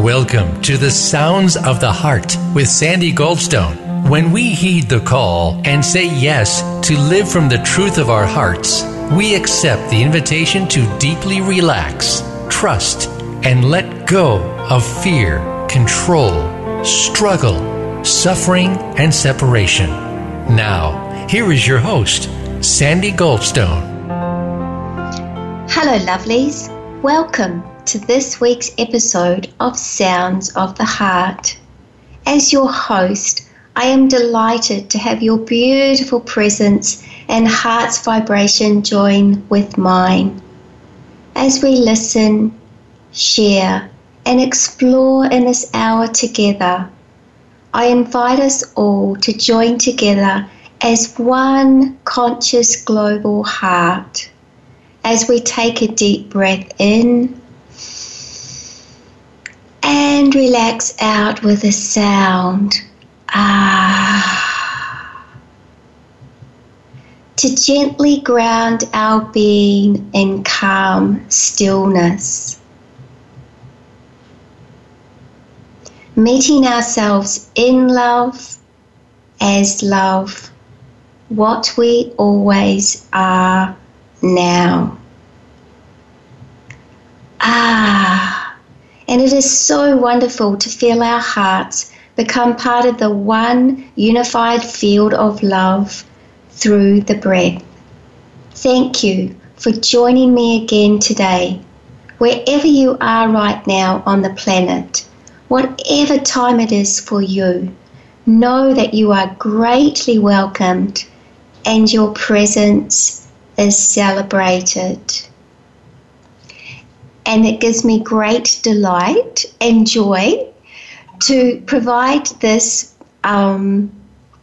Welcome to the Sounds of the Heart with Sandy Goldstone. When we heed the call and say yes to live from the truth of our hearts, we accept the invitation to deeply relax, trust, and let go of fear, control, struggle, suffering, and separation. Now, here is your host, Sandy Goldstone. Hello, lovelies. Welcome to this week's episode of Sounds of the Heart. As your host, I am delighted to have your beautiful presence and heart's vibration join with mine. As we listen, share, and explore in this hour together, I invite us all to join together as one conscious global heart as we take a deep breath in and relax out with a sound. Ah. To gently ground our being in calm stillness. Meeting ourselves in love, as love, what we always are now. Ah. And it is so wonderful to feel our hearts become part of the one unified field of love through the breath. Thank you for joining me again today. Wherever you are right now on the planet, whatever time it is for you, know that you are greatly welcomed and your presence is celebrated and it gives me great delight and joy to provide this um,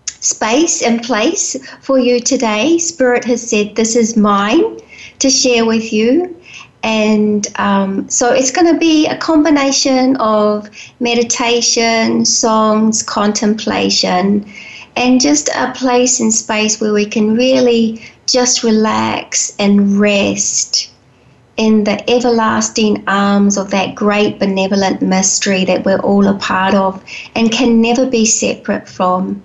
space and place for you today. Spirit has said, This is mine to share with you. And um, so it's going to be a combination of meditation, songs, contemplation, and just a place and space where we can really just relax and rest in the everlasting arms of that great benevolent mystery that we're all a part of and can never be separate from.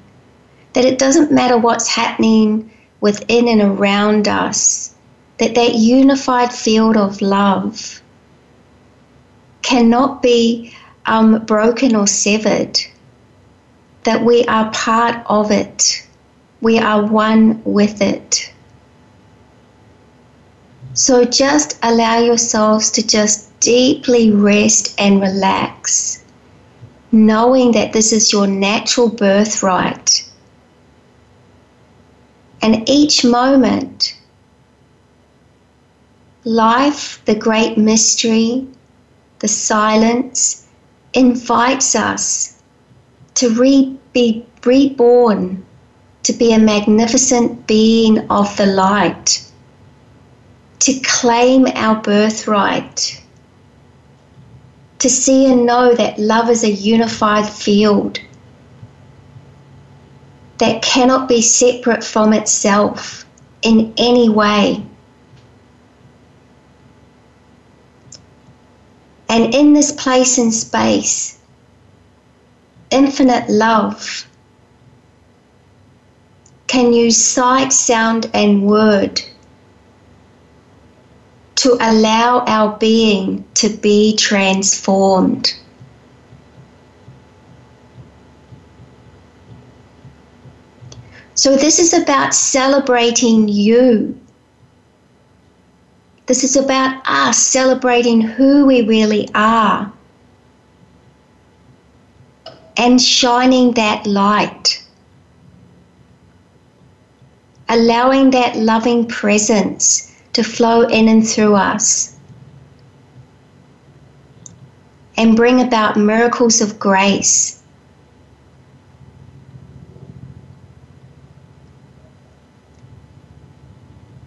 That it doesn't matter what's happening within and around us, that that unified field of love cannot be um, broken or severed, that we are part of it, we are one with it. So just allow yourselves to just deeply rest and relax, knowing that this is your natural birthright. And each moment, life, the great mystery, the silence, invites us to re- be reborn, to be a magnificent being of the light to claim our birthright, to see and know that love is a unified field that cannot be separate from itself in any way. And in this place and space, infinite love can use sight, sound, and word to allow our being to be transformed. So, this is about celebrating you. This is about us celebrating who we really are and shining that light, allowing that loving presence to flow in and through us and bring about miracles of grace.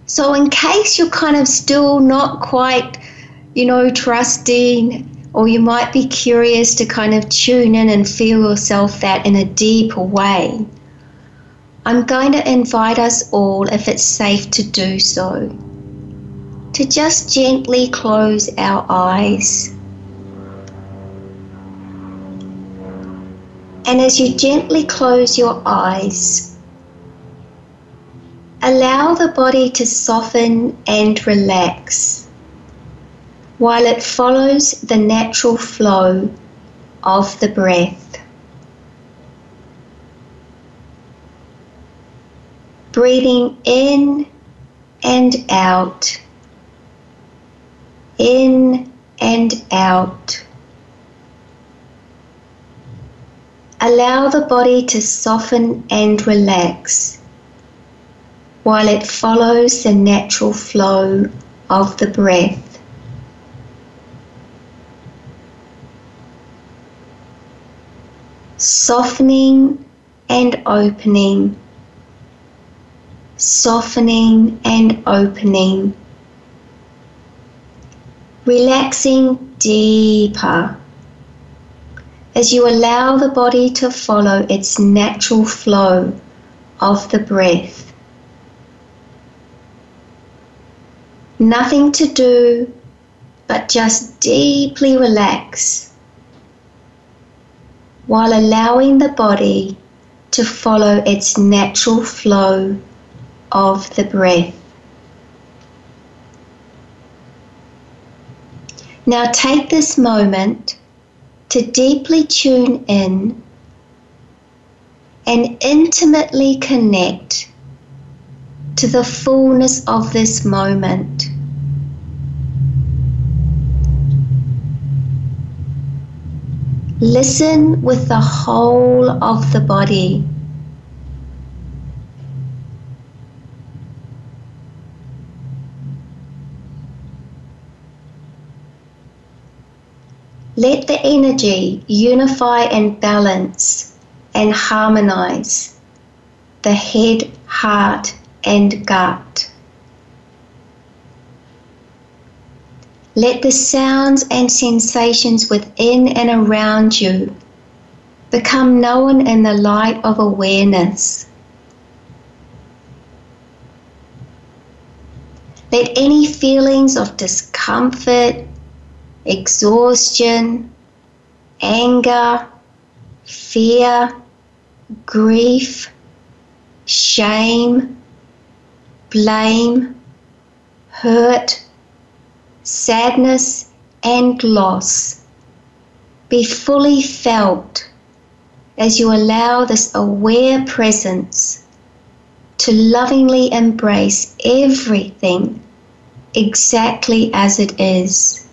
So, in case you're kind of still not quite, you know, trusting, or you might be curious to kind of tune in and feel yourself that in a deeper way, I'm going to invite us all, if it's safe to do so, to just gently close our eyes And as you gently close your eyes, allow the body to soften and relax while it follows the natural flow of the breath. Breathing in and out, in and out. Allow the body to soften and relax while it follows the natural flow of the breath. Softening and opening, softening and opening, relaxing deeper as you allow the body to follow its natural flow of the breath. Nothing to do but just deeply relax while allowing the body to follow its natural flow of the breath. Now take this moment to deeply tune in and intimately connect to the fullness of this moment. Listen with the whole of the body. Let the energy unify and balance and harmonize the head, heart, and gut. Let the sounds and sensations within and around you become known in the light of awareness. Let any feelings of discomfort, exhaustion, anger, fear, grief, shame, blame, hurt, sadness, and loss be fully felt as you allow this aware presence to lovingly embrace everything exactly as it is.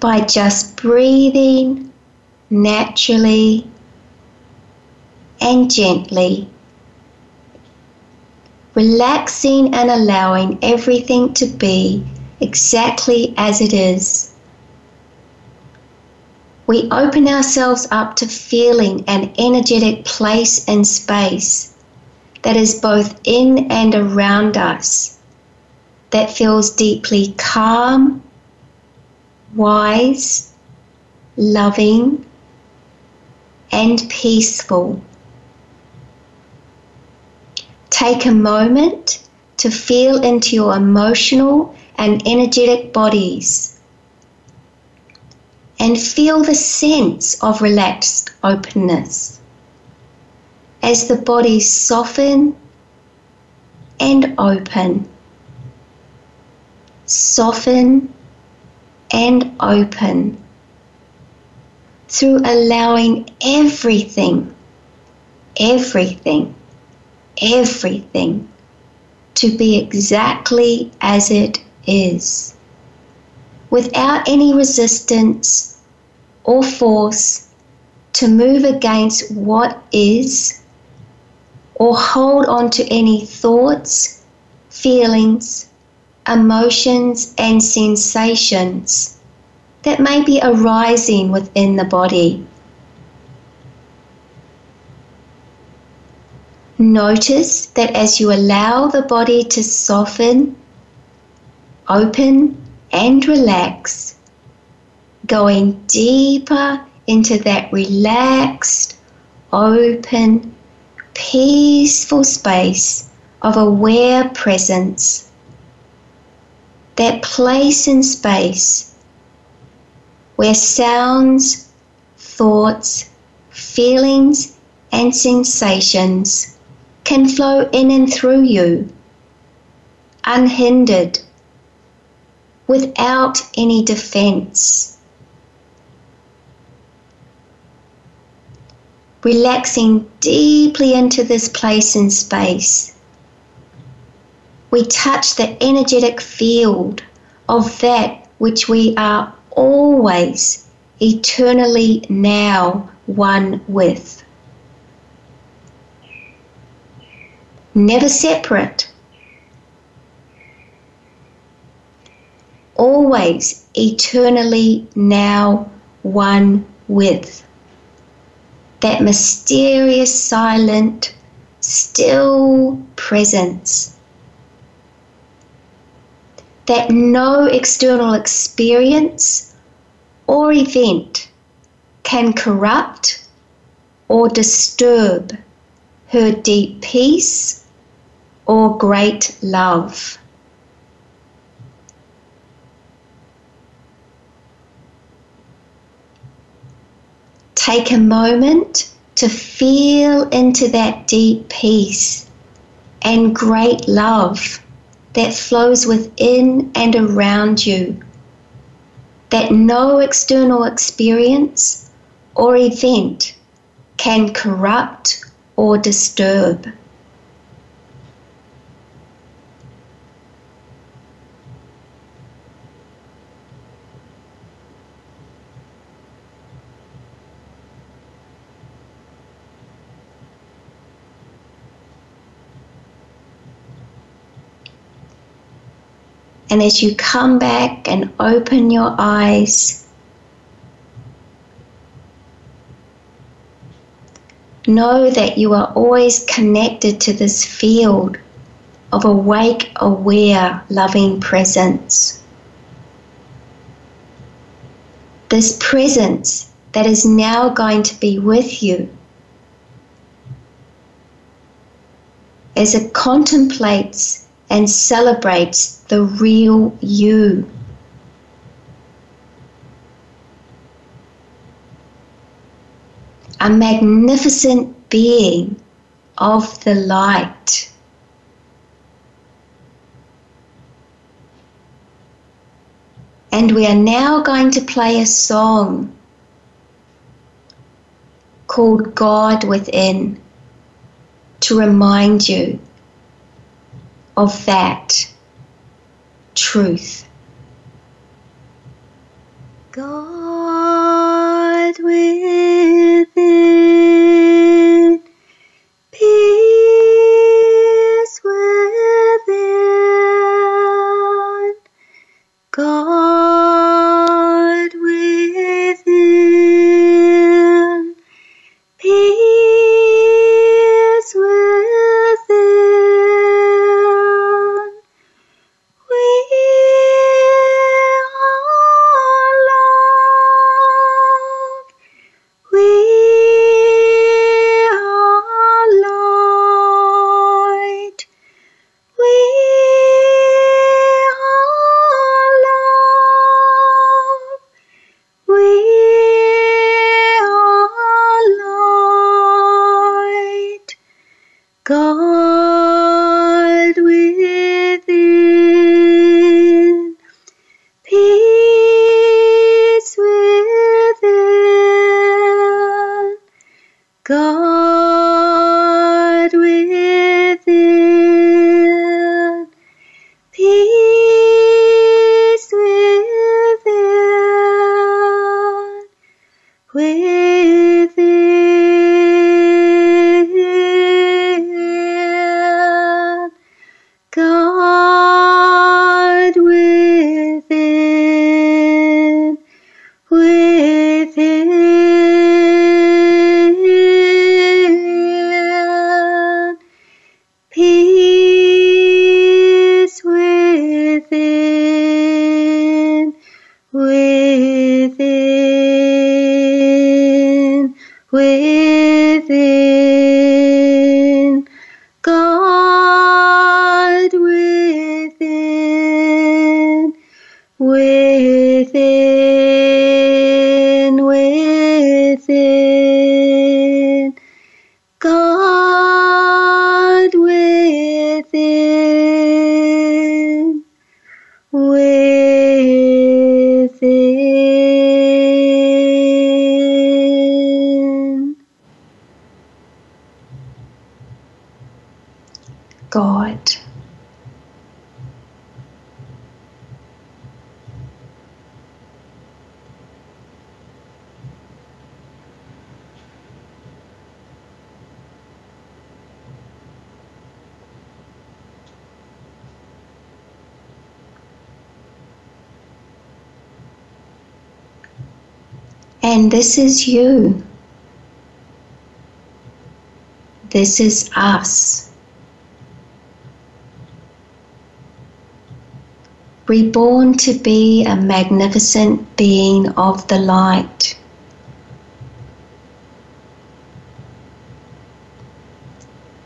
By just breathing naturally and gently, relaxing and allowing everything to be exactly as it is. We open ourselves up to feeling an energetic place and space that is both in and around us, that feels deeply calm wise, loving, and peaceful. Take a moment to feel into your emotional and energetic bodies and feel the sense of relaxed openness as the bodies soften and open. Soften and open through allowing everything, everything, everything to be exactly as it is, without any resistance or force to move against what is or hold on to any thoughts, feelings, emotions and sensations that may be arising within the body. Notice that as you allow the body to soften, open, and relax, going deeper into that relaxed, open, peaceful space of aware presence that place in space where sounds, thoughts, feelings, and sensations can flow in and through you, unhindered, without any defense. Relaxing deeply into this place in space, we touch the energetic field of that which we are always eternally now one with. Never separate. Always eternally now one with. That mysterious, silent, still presence. That no external experience or event can corrupt or disturb her deep peace or great love. Take a moment to feel into that deep peace and great love that flows within and around you that no external experience or event can corrupt or disturb. And as you come back and open your eyes, know that you are always connected to this field of awake, aware, loving presence. This presence that is now going to be with you as it contemplates and celebrates the real you. A magnificent being of the light. And we are now going to play a song called God Within to remind you of that truth. God within, God. And this is you. This is us. Reborn to be a magnificent being of the light.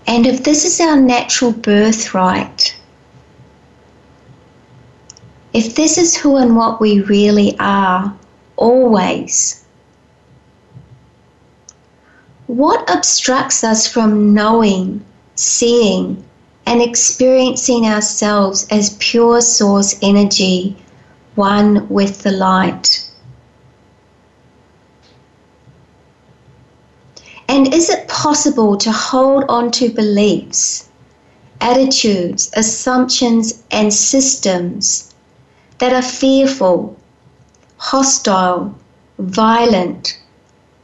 And if this is our natural birthright, if this is who and what we really are, always, what obstructs us from knowing, seeing, and experiencing ourselves as pure source energy, one with the light? And is it possible to hold on to beliefs, attitudes, assumptions, and systems that are fearful, hostile, violent,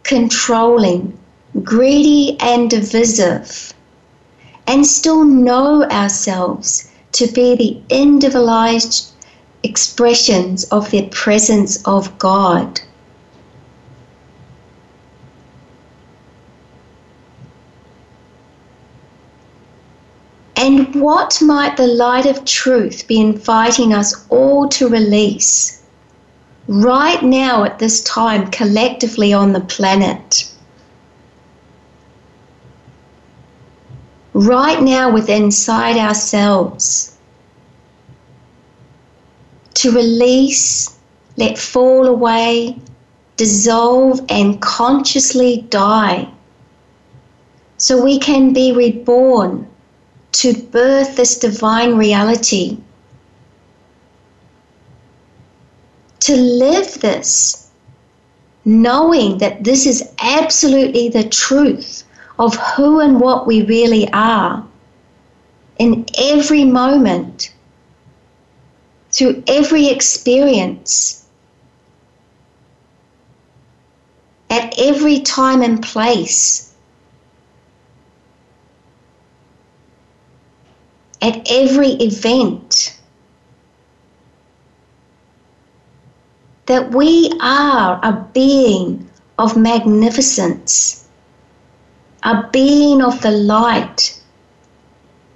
controlling, greedy, and divisive, and still know ourselves to be the individualized expressions of the presence of God? And what might the light of truth be inviting us all to release right now at this time collectively on the planet? Right now within inside ourselves to release, let fall away, dissolve, and consciously die. So we can be reborn to birth this divine reality, to live this, knowing that this is absolutely the truth of who and what we really are in every moment, through every experience, at every time and place. at every event. That we are a being of magnificence, a being of the light,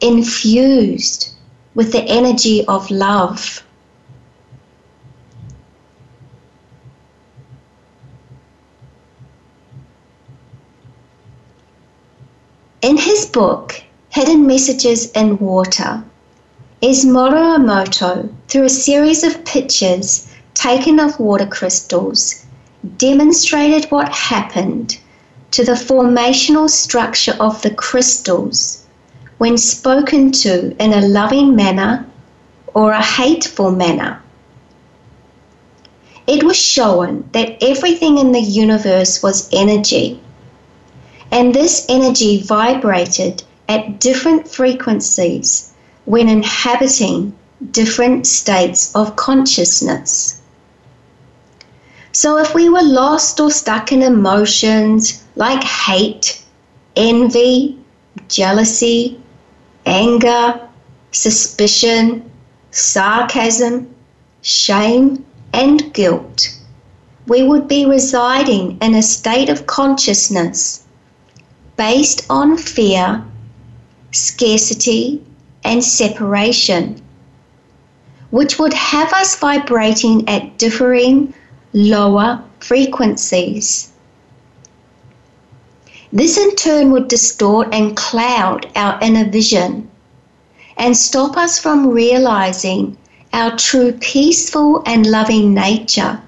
infused with the energy of love. In his book, Hidden Messages in Water, Masaru Emoto, through a series of pictures taken of water crystals, demonstrated what happened to the formational structure of the crystals when spoken to in a loving manner or a hateful manner. It was shown that everything in the universe was energy, and this energy vibrated at different frequencies when inhabiting different states of consciousness. So, if we were lost or stuck in emotions like hate, envy, jealousy, anger, suspicion, sarcasm, shame, and guilt, we would be residing in a state of consciousness based on fear scarcity, and separation, which would have us vibrating at differing lower frequencies. This in turn would distort and cloud our inner vision and stop us from realizing our true peaceful and loving nature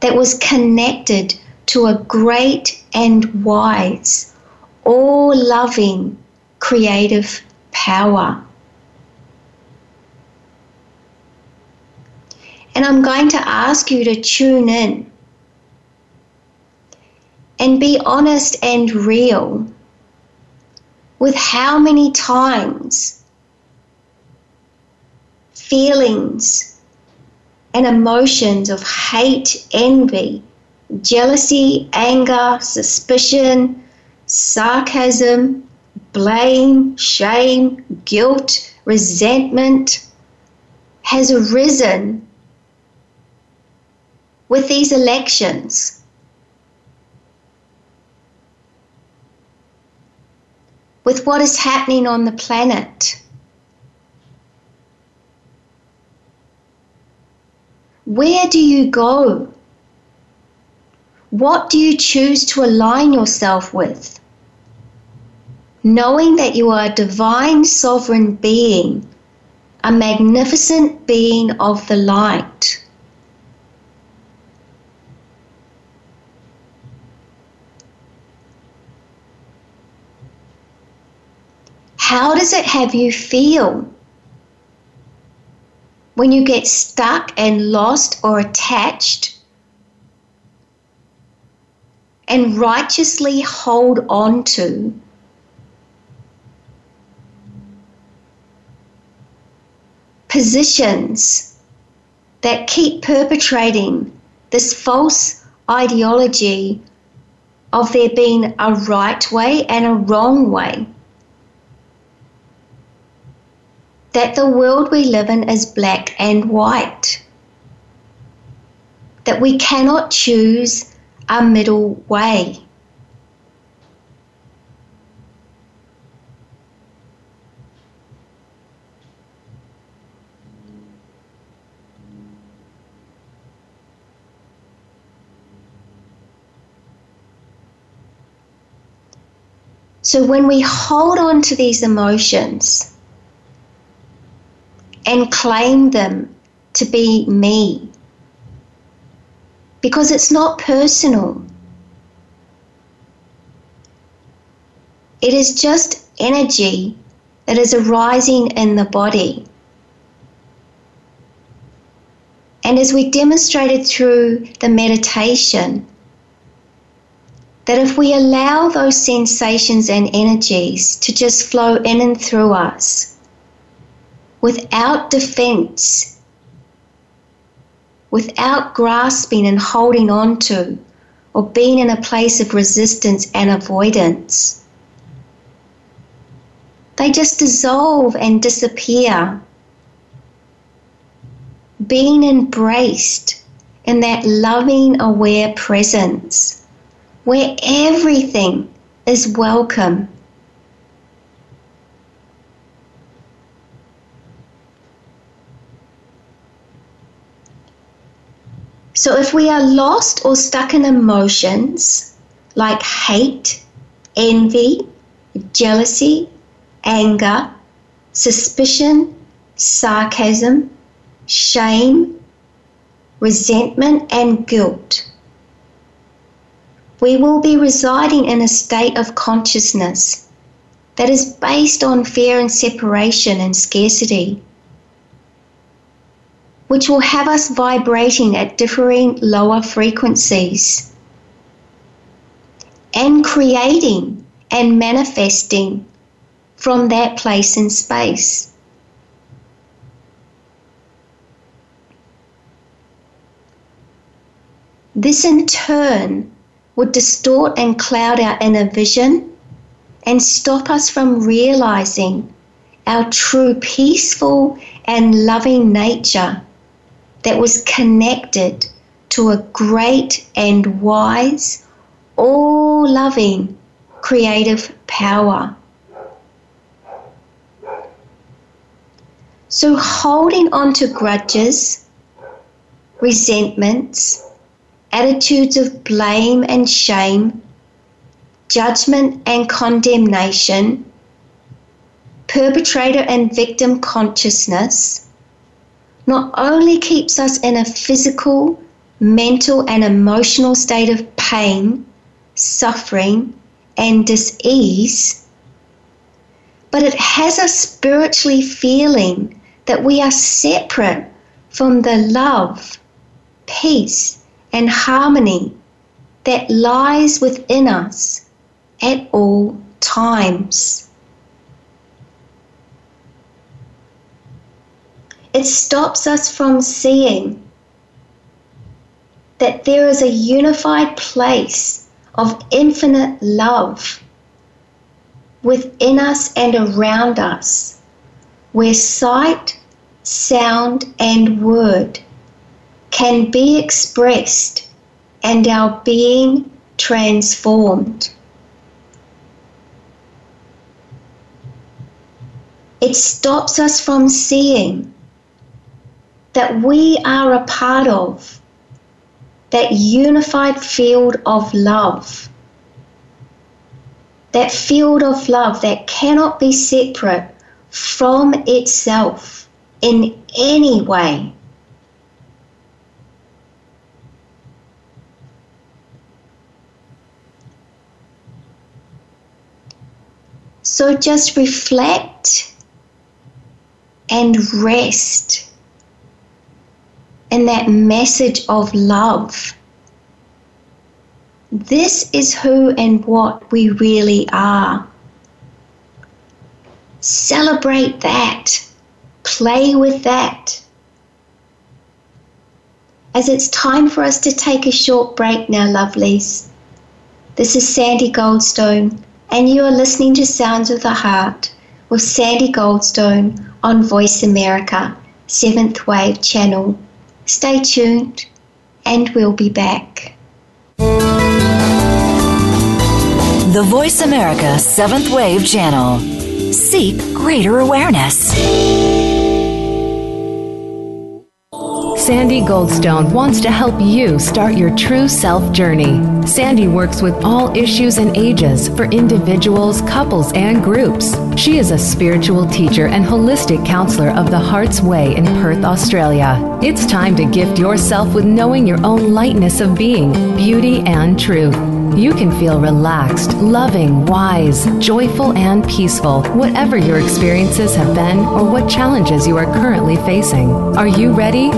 that was connected to a great and wise, all loving, creative power. And I'm going to ask you to tune in and be honest and real with how many times feelings and emotions of hate, envy, jealousy, anger, suspicion, sarcasm, blame, shame, guilt, resentment has arisen with these elections. With what is happening on the planet. Where do you go? What do you choose to align yourself with? Knowing that you are a divine sovereign being, a magnificent being of the light. How does it have you feel when you get stuck and lost or attached and righteously hold on to positions that keep perpetrating this false ideology of there being a right way and a wrong way. That the world we live in is black and white. That we cannot choose a middle way. So when we hold on to these emotions and claim them to be me, because it's not personal. It is just energy that is arising in the body. And as we demonstrated through the meditation, that if we allow those sensations and energies to just flow in and through us without defense, without grasping and holding on to or being in a place of resistance and avoidance. They just dissolve and disappear. Being embraced in that loving, aware presence where everything is welcome So if we are lost or stuck in emotions like hate, envy, jealousy, anger, suspicion, sarcasm, shame, resentment, and guilt, we will be residing in a state of consciousness that is based on fear and separation and scarcity which will have us vibrating at differing lower frequencies and creating and manifesting from that place in space. This in turn would distort and cloud our inner vision and stop us from realizing our true peaceful and loving nature that was connected to a great and wise, all loving creative power. So, holding on to grudges, resentments, attitudes of blame and shame, judgment and condemnation, perpetrator and victim consciousness not only keeps us in a physical, mental, and emotional state of pain, suffering, and dis-ease, but it has us spiritually feeling that we are separate from the love, peace, and harmony that lies within us at all times. It stops us from seeing that there is a unified place of infinite love within us and around us, where sight, sound, and word can be expressed and our being transformed. It stops us from seeing that we are a part of that unified field of love. That field of love that cannot be separate from itself in any way. So just reflect and rest in that message of love. This is who and what we really are. Celebrate that. Play with that. As it's time for us to take a short break now, lovelies. This is Sandy Goldstone, and you are listening to Sounds of the Heart with Sandy Goldstone on Voice America, 7th Wave Channel. Stay tuned, and we'll be back. The Voice America 7th Wave Channel. Seek greater awareness. Sandy Goldstone wants to help you start your true self journey. Sandy works with all issues and ages for individuals, couples, and groups. She is a spiritual teacher and holistic counselor of the Heart's Way in Perth, Australia. It's time to gift yourself with knowing your own lightness of being, beauty, and truth. You can feel relaxed, loving, wise, joyful, and peaceful, whatever your experiences have been or what challenges you are currently facing. Are you ready?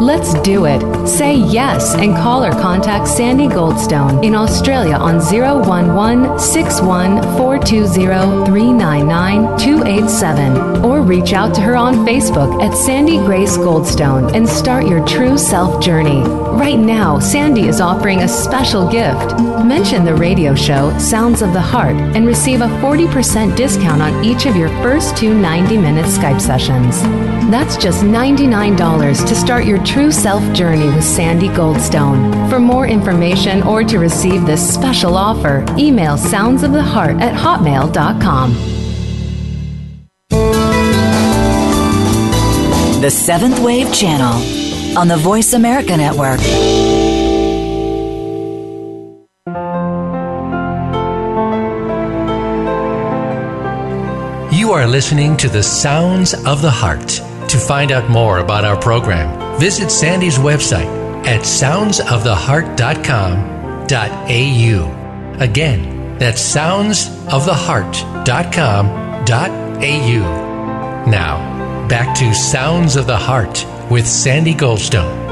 Let's do it. Say yes and call or contact Sandy Goldstone in Australia on 011 61420 399 287 or reach out to her on Facebook at Sandy Grace Goldstone and start your true self journey. Right now, Sandy is offering a special gift. Mention the radio show Sounds of the Heart and receive a 40% discount on each of your first two 90 minute Skype sessions. That's just $99 to start your true self journey with Sandy Goldstone. For more information or to receive this special offer, email soundsoftheheart at hotmail.com. The Seventh Wave Channel on the Voice America Network. You are listening to the Sounds of the Heart. To find out more about our program, visit Sandy's website at soundsoftheheart.com.au. Again, that's soundsoftheheart.com.au. Now, back to Sounds of the Heart with Sandy Goldstone.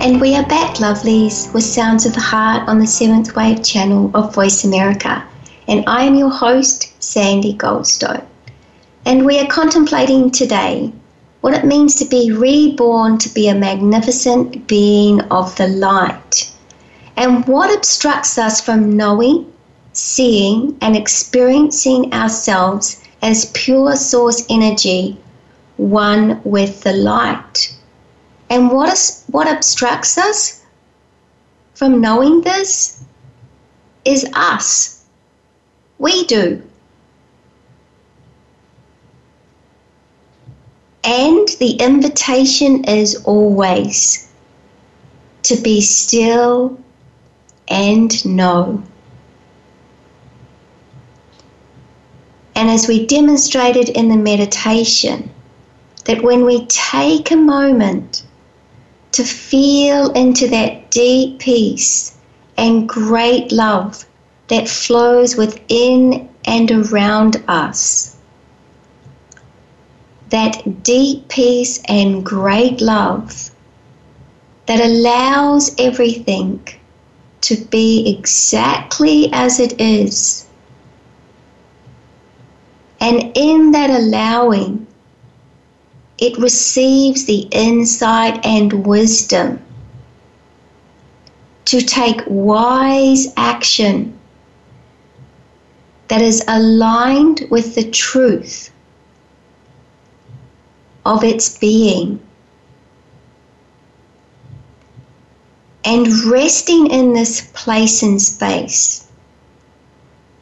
And we are back, lovelies, with Sounds of the Heart on the Seventh Wave channel of Voice America. And I am your host, Sandy Goldstone. And we are contemplating today what it means to be reborn to be a magnificent being of the light, and what obstructs us from knowing, seeing, and experiencing ourselves as pure source energy, one with the light. And what, is, what obstructs us from knowing this is us. We do. And the invitation is always to be still and know. And as we demonstrated in the meditation, that when we take a moment to feel into that deep peace and great love that flows within and around us, that deep peace and great love that allows everything to be exactly as it is. And in that allowing, it receives the insight and wisdom to take wise action that is aligned with the truth of its being. And resting in this place and space,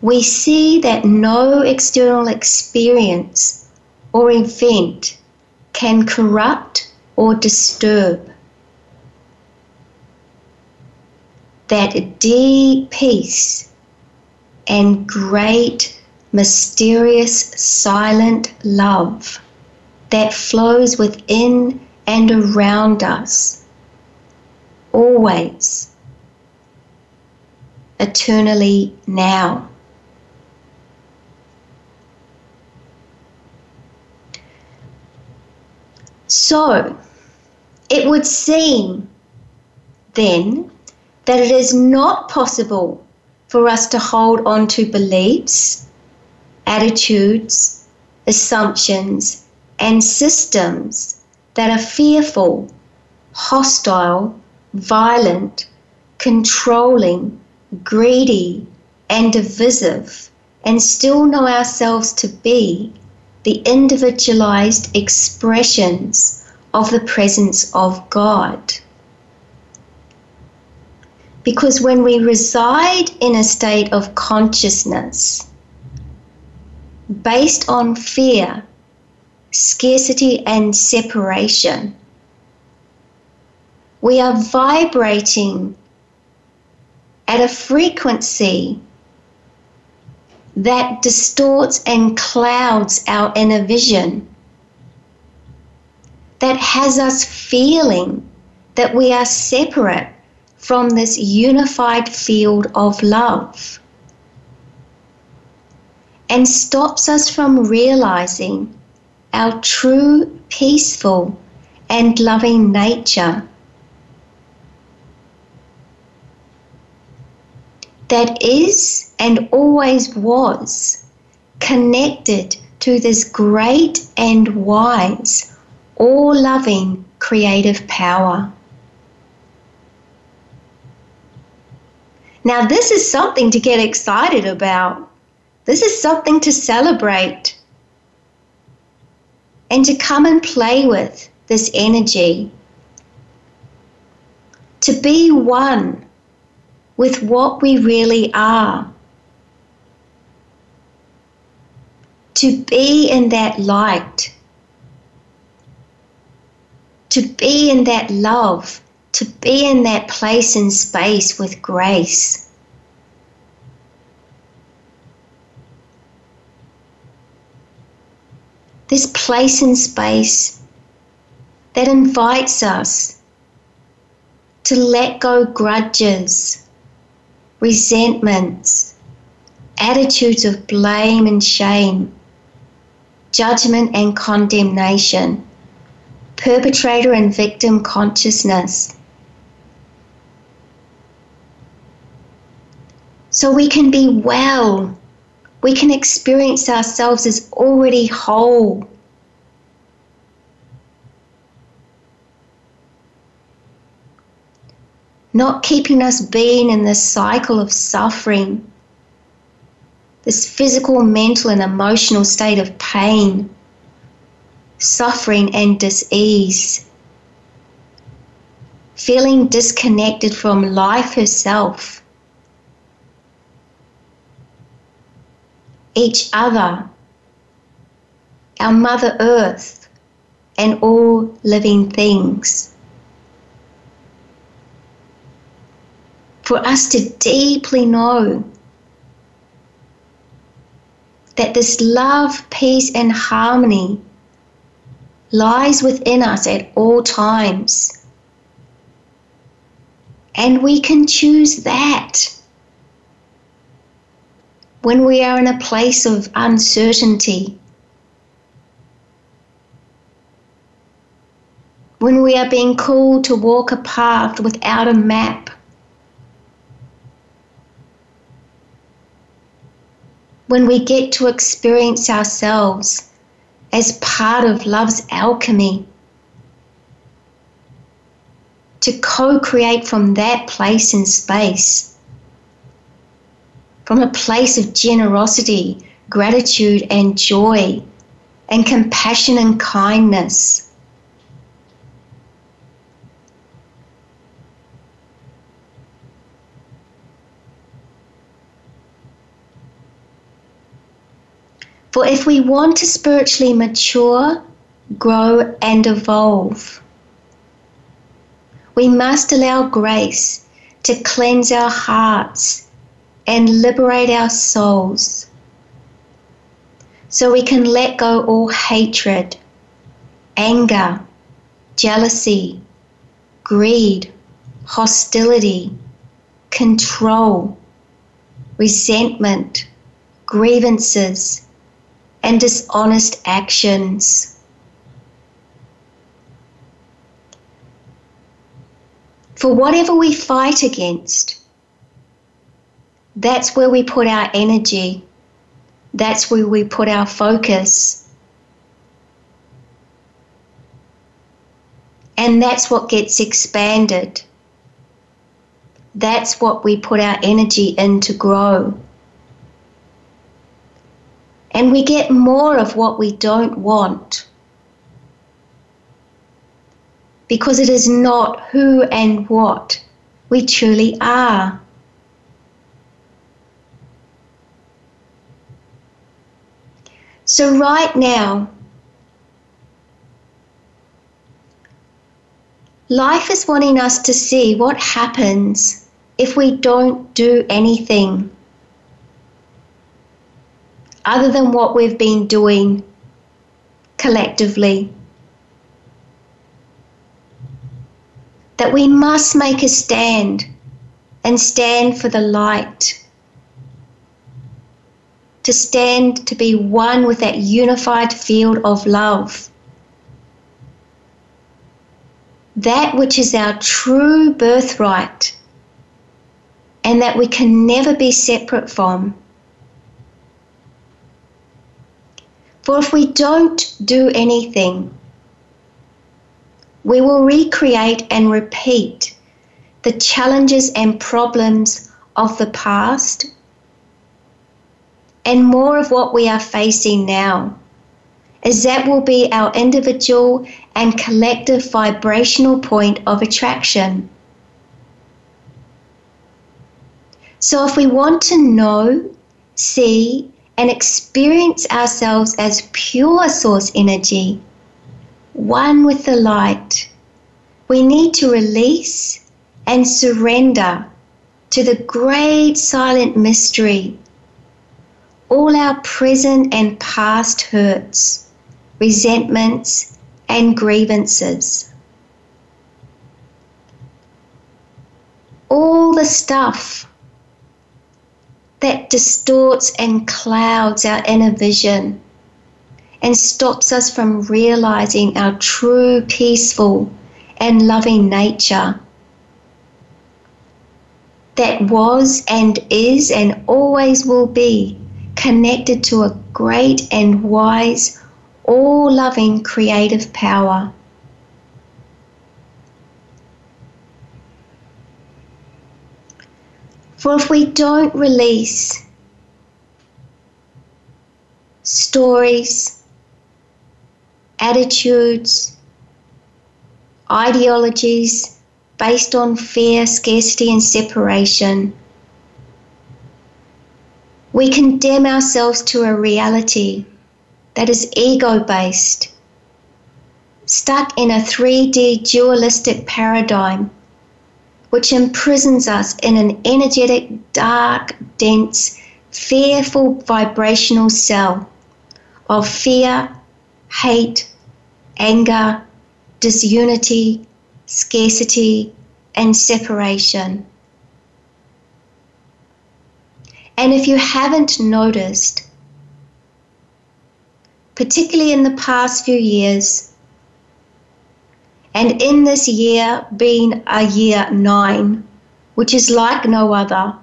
we see that no external experience or event can corrupt or disturb that deep peace and great, mysterious, silent love that flows within and around us, always, eternally now. So, it would seem then that it is not possible for us to hold on to beliefs, attitudes, assumptions, and systems that are fearful, hostile, violent, controlling, greedy, and divisive, and still know ourselves to be the individualized expressions of the presence of God. Because when we reside in a state of consciousness based on fear, scarcity, and separation, we are vibrating at a frequency that distorts and clouds our inner vision, that has us feeling that we are separate from this unified field of love and stops us from realizing our true, peaceful, and loving nature. That is and always was connected to this great and wise, all loving creative power. Now, this is something to get excited about. This is something to celebrate and to come and play with this energy. To be one with what we really are. To be in that light. To be in that love to be in that place and space with grace. This place and space that invites us to let go grudges, resentments, attitudes of blame and shame, judgment and condemnation, perpetrator and victim consciousness so we can be well. We can experience ourselves as already whole. Not keeping us being in this cycle of suffering, this physical, mental, and emotional state of pain, suffering, and disease. Feeling disconnected from life herself each other, our Mother Earth, and all living things. For us to deeply know that this love, peace, and harmony lies within us at all times. And we can choose that when we are in a place of uncertainty, when we are being called to walk a path without a map, when we get to experience ourselves as part of love's alchemy. To co create from that place and space, from a place of generosity, gratitude, and joy, and compassion and kindness. For if we want to spiritually mature, grow, and evolve, we must allow grace to cleanse our hearts and liberate our souls so we can let go all hatred, anger, jealousy, greed, hostility, control, resentment, grievances, and dishonest actions. For whatever we fight against, that's where we put our energy. That's where we put our focus. And that's what gets expanded. That's what we put our energy in to grow and we get more of what we don't want. Because it is not who and what we truly are. So, right now, life is wanting us to see what happens if we don't do anything other than what we've been doing collectively. That we must make a stand and stand for the light. To stand to be one with that unified field of love. That which is our true birthright and that we can never be separate from. For if we don't do anything, we will recreate and repeat the challenges and problems of the past and more of what we are facing now, as that will be our individual and collective vibrational point of attraction. So, if we want to know, see, and experience ourselves as pure source energy, one with the light, we need to release and surrender to the great silent mystery. All our present and past hurts, resentments, and grievances. All the stuff that distorts and clouds our inner vision and stops us from realizing our true peaceful and loving nature that was and is and always will be connected to a great and wise, all loving creative power. For if we don't release stories, attitudes, ideologies based on fear, scarcity, and separation, we condemn ourselves to a reality that is ego based, stuck in a 3D dualistic paradigm which imprisons us in an energetic, dark, dense, fearful vibrational cell of fear, hate, anger, disunity, scarcity, and separation. And if you haven't noticed, particularly in the past few years, and in this year being a year nine, which is like no other.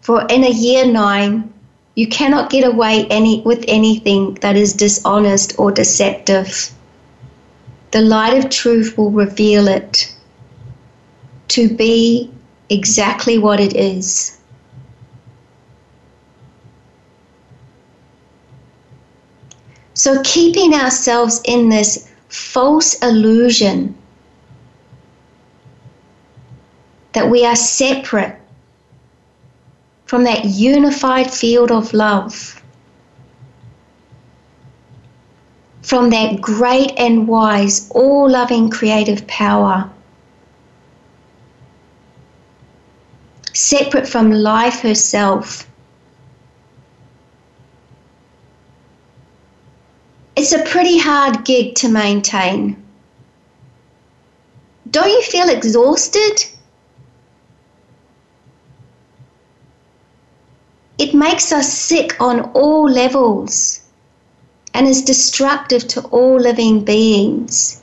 For in a year nine, You cannot get away any with anything that is dishonest or deceptive. The light of truth will reveal it to be exactly what it is. So, keeping ourselves in this false illusion that we are separate from that unified field of love, from that great and wise, all loving creative power. Separate from life herself. It's a pretty hard gig to maintain. Don't you feel exhausted? It makes us sick on all levels and is destructive to all living beings.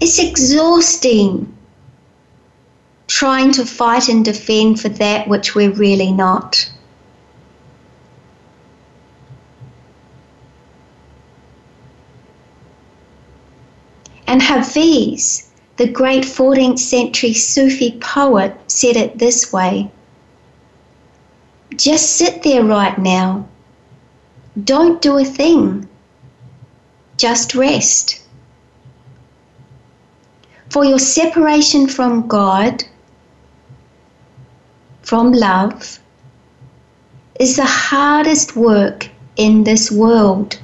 It's exhausting trying to fight and defend for that which we're really not. And Hafiz, the great 14th century Sufi poet, said it this way just sit there right now. Don't do a thing. Just rest. For your separation from God, from love, is the hardest work in this world.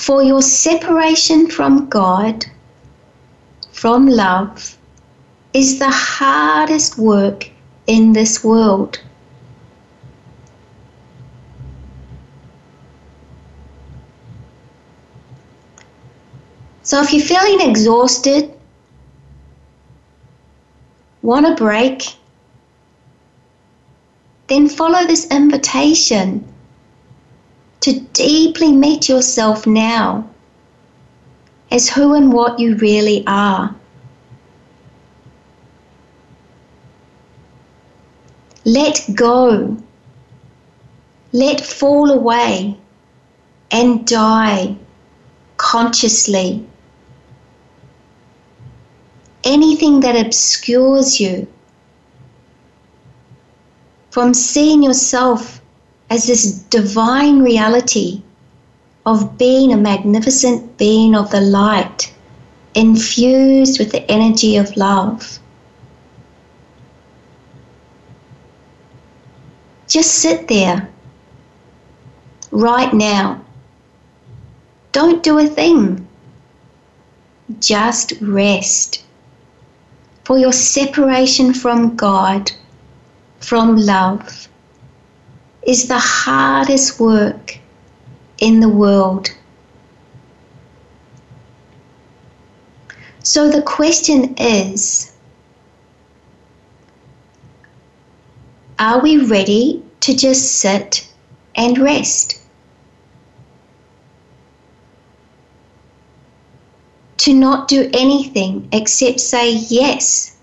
For your separation from God, from love is the hardest work in this world. So if you're feeling exhausted, want a break, then follow this invitation to deeply meet yourself now as who and what you really are. Let go. Let fall away and die consciously. Anything that obscures you from seeing yourself as this divine reality of being a magnificent being of the light, infused with the energy of love. Just sit there right now. Don't do a thing. Just rest. For your separation from God, from love, is the hardest work in the world. So the question is Are we ready to just sit and rest? To not do anything except say yes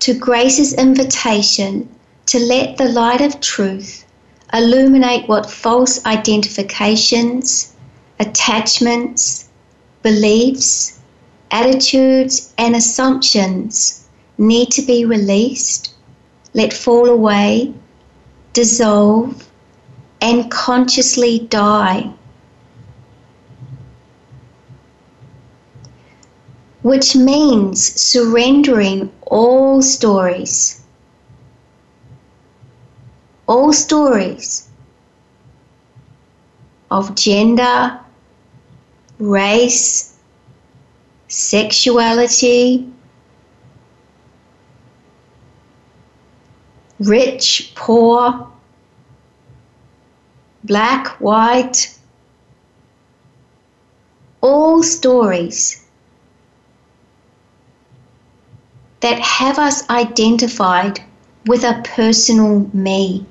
to Grace's invitation to let the light of truth illuminate what false identifications, attachments, beliefs, attitudes, and assumptions need to be released, let fall away, dissolve, and consciously die. Which means surrendering all stories all stories of gender, race, sexuality, rich, poor, black, white, all stories that have us identified with a personal me.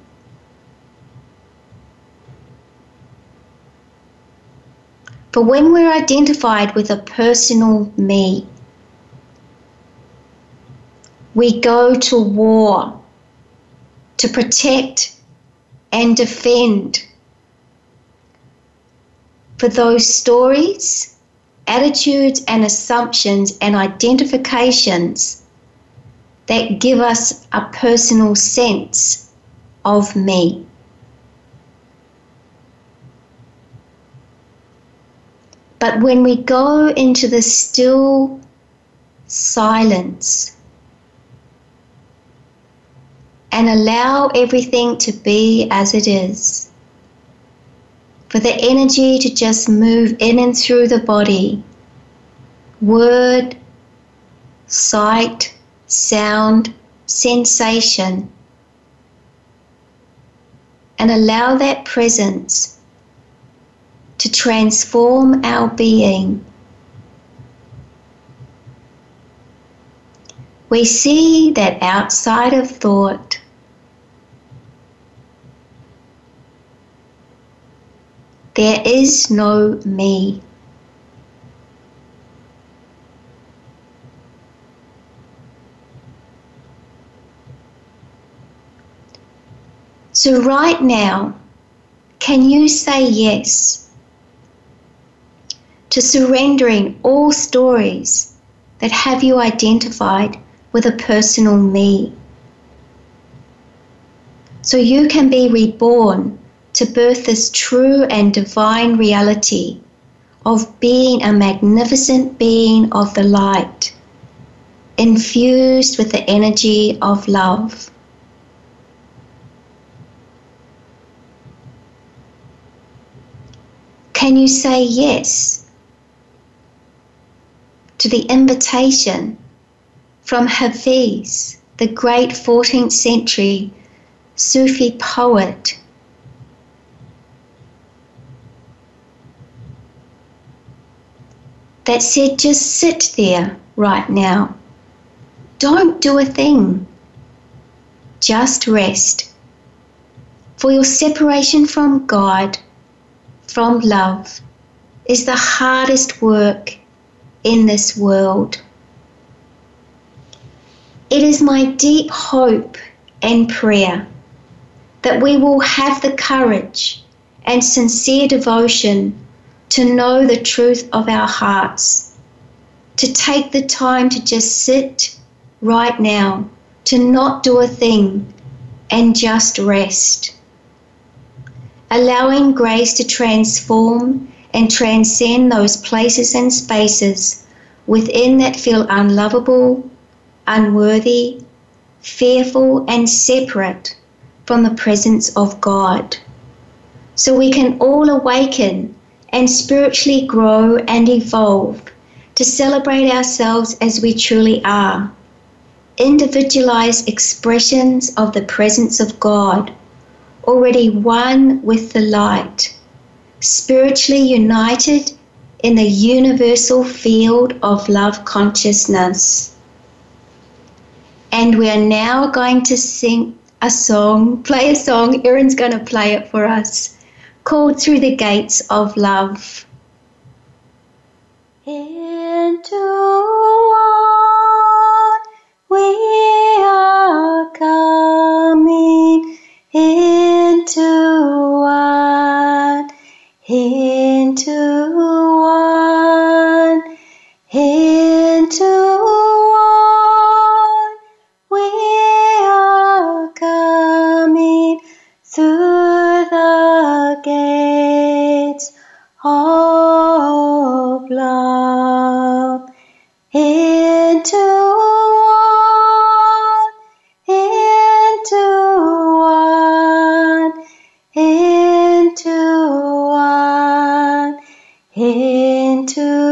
For when we're identified with a personal me, we go to war to protect and defend. For those stories, attitudes, and assumptions and identifications that give us a personal sense of me. But when we go into the still silence and allow everything to be as it is, for the energy to just move in and through the body, word, sight, sound, sensation, and allow that presence to transform our being. We see that outside of thought, there is no me. So, right now, can you say yes? To surrendering all stories that have you identified with a personal me. So you can be reborn to birth this true and divine reality of being a magnificent being of the light, infused with the energy of love. Can you say yes to the invitation from Hafiz, the great 14th century Sufi poet. That said, just sit there right now. Don't do a thing. Just rest. For your separation from God, from love, is the hardest work in this world. It is my deep hope and prayer that we will have the courage and sincere devotion to know the truth of our hearts, to take the time to just sit right now, to not do a thing and just rest. Allowing grace to transform and transcend those places and spaces within that feel unlovable, unworthy, fearful, and separate from the presence of God. So we can all awaken and spiritually grow and evolve to celebrate ourselves as we truly are. Individualized expressions of the presence of God, already one with the light spiritually united in the universal field of love consciousness. And we are now going to sing a song, play a song. Erin's going to play it for us, called Through the Gates of Love. Into one we are coming into one into into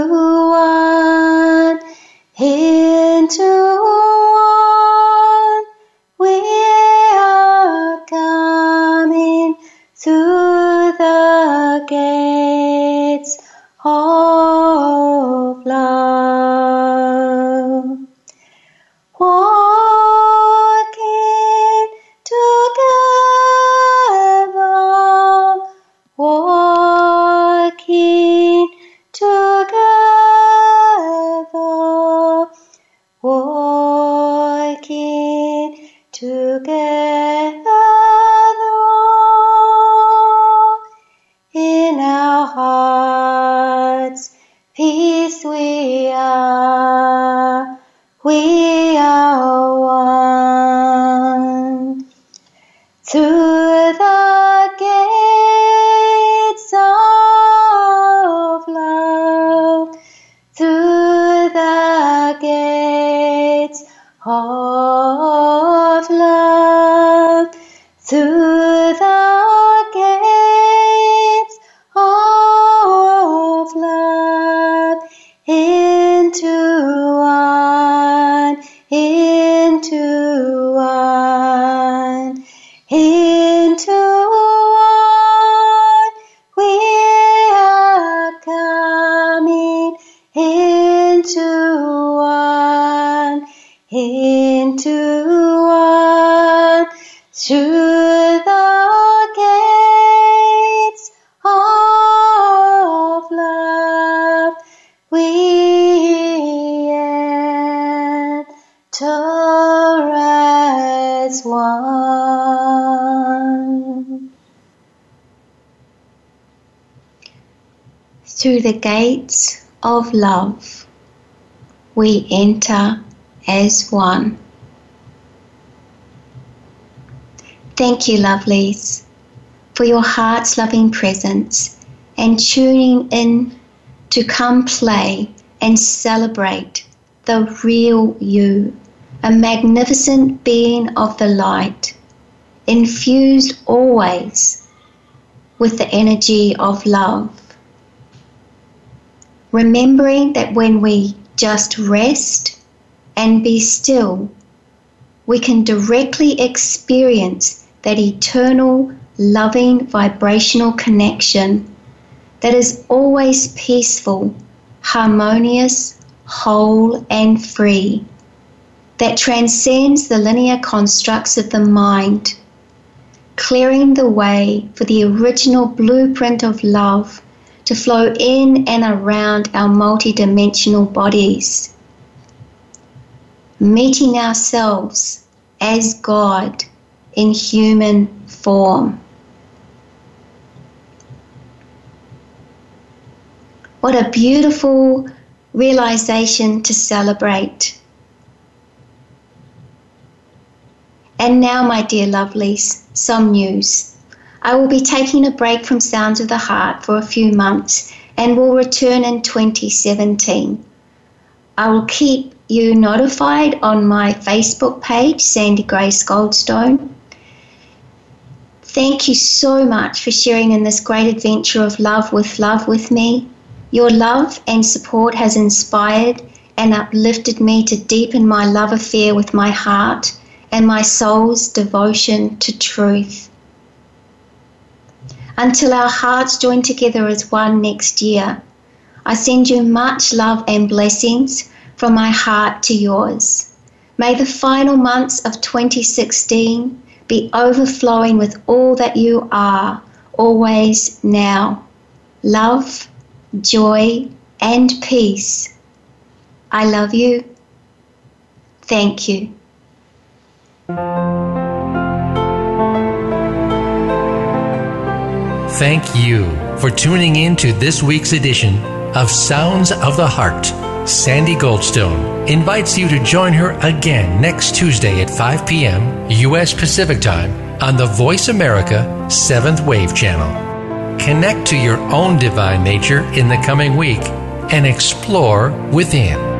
Through the gates of love, we enter as one. Thank you, lovelies, for your heart's loving presence and tuning in to come play and celebrate the real you, a magnificent being of the light, infused always with the energy of love. Remembering that when we just rest and be still, we can directly experience that eternal, loving, vibrational connection that is always peaceful, harmonious, whole, and free, that transcends the linear constructs of the mind, clearing the way for the original blueprint of love to flow in and around our multidimensional bodies, meeting ourselves as God in human form. What a beautiful realization to celebrate. And now, my dear lovelies, some news. I will be taking a break from Sounds of the Heart for a few months and will return in 2017. I will keep you notified on my Facebook page, Sandy Grace Goldstone. Thank you so much for sharing in this great adventure of love with love with me. Your love and support has inspired and uplifted me to deepen my love affair with my heart and my soul's devotion to truth. Until our hearts join together as one next year, I send you much love and blessings from my heart to yours. May the final months of 2016 be overflowing with all that you are, always now. Love, joy, and peace. I love you. Thank you. Thank you for tuning in to this week's edition of Sounds of the Heart. Sandy Goldstone invites you to join her again next Tuesday at 5 p.m. U.S. Pacific Time on the Voice America 7th Wave Channel. Connect to your own divine nature in the coming week and explore within.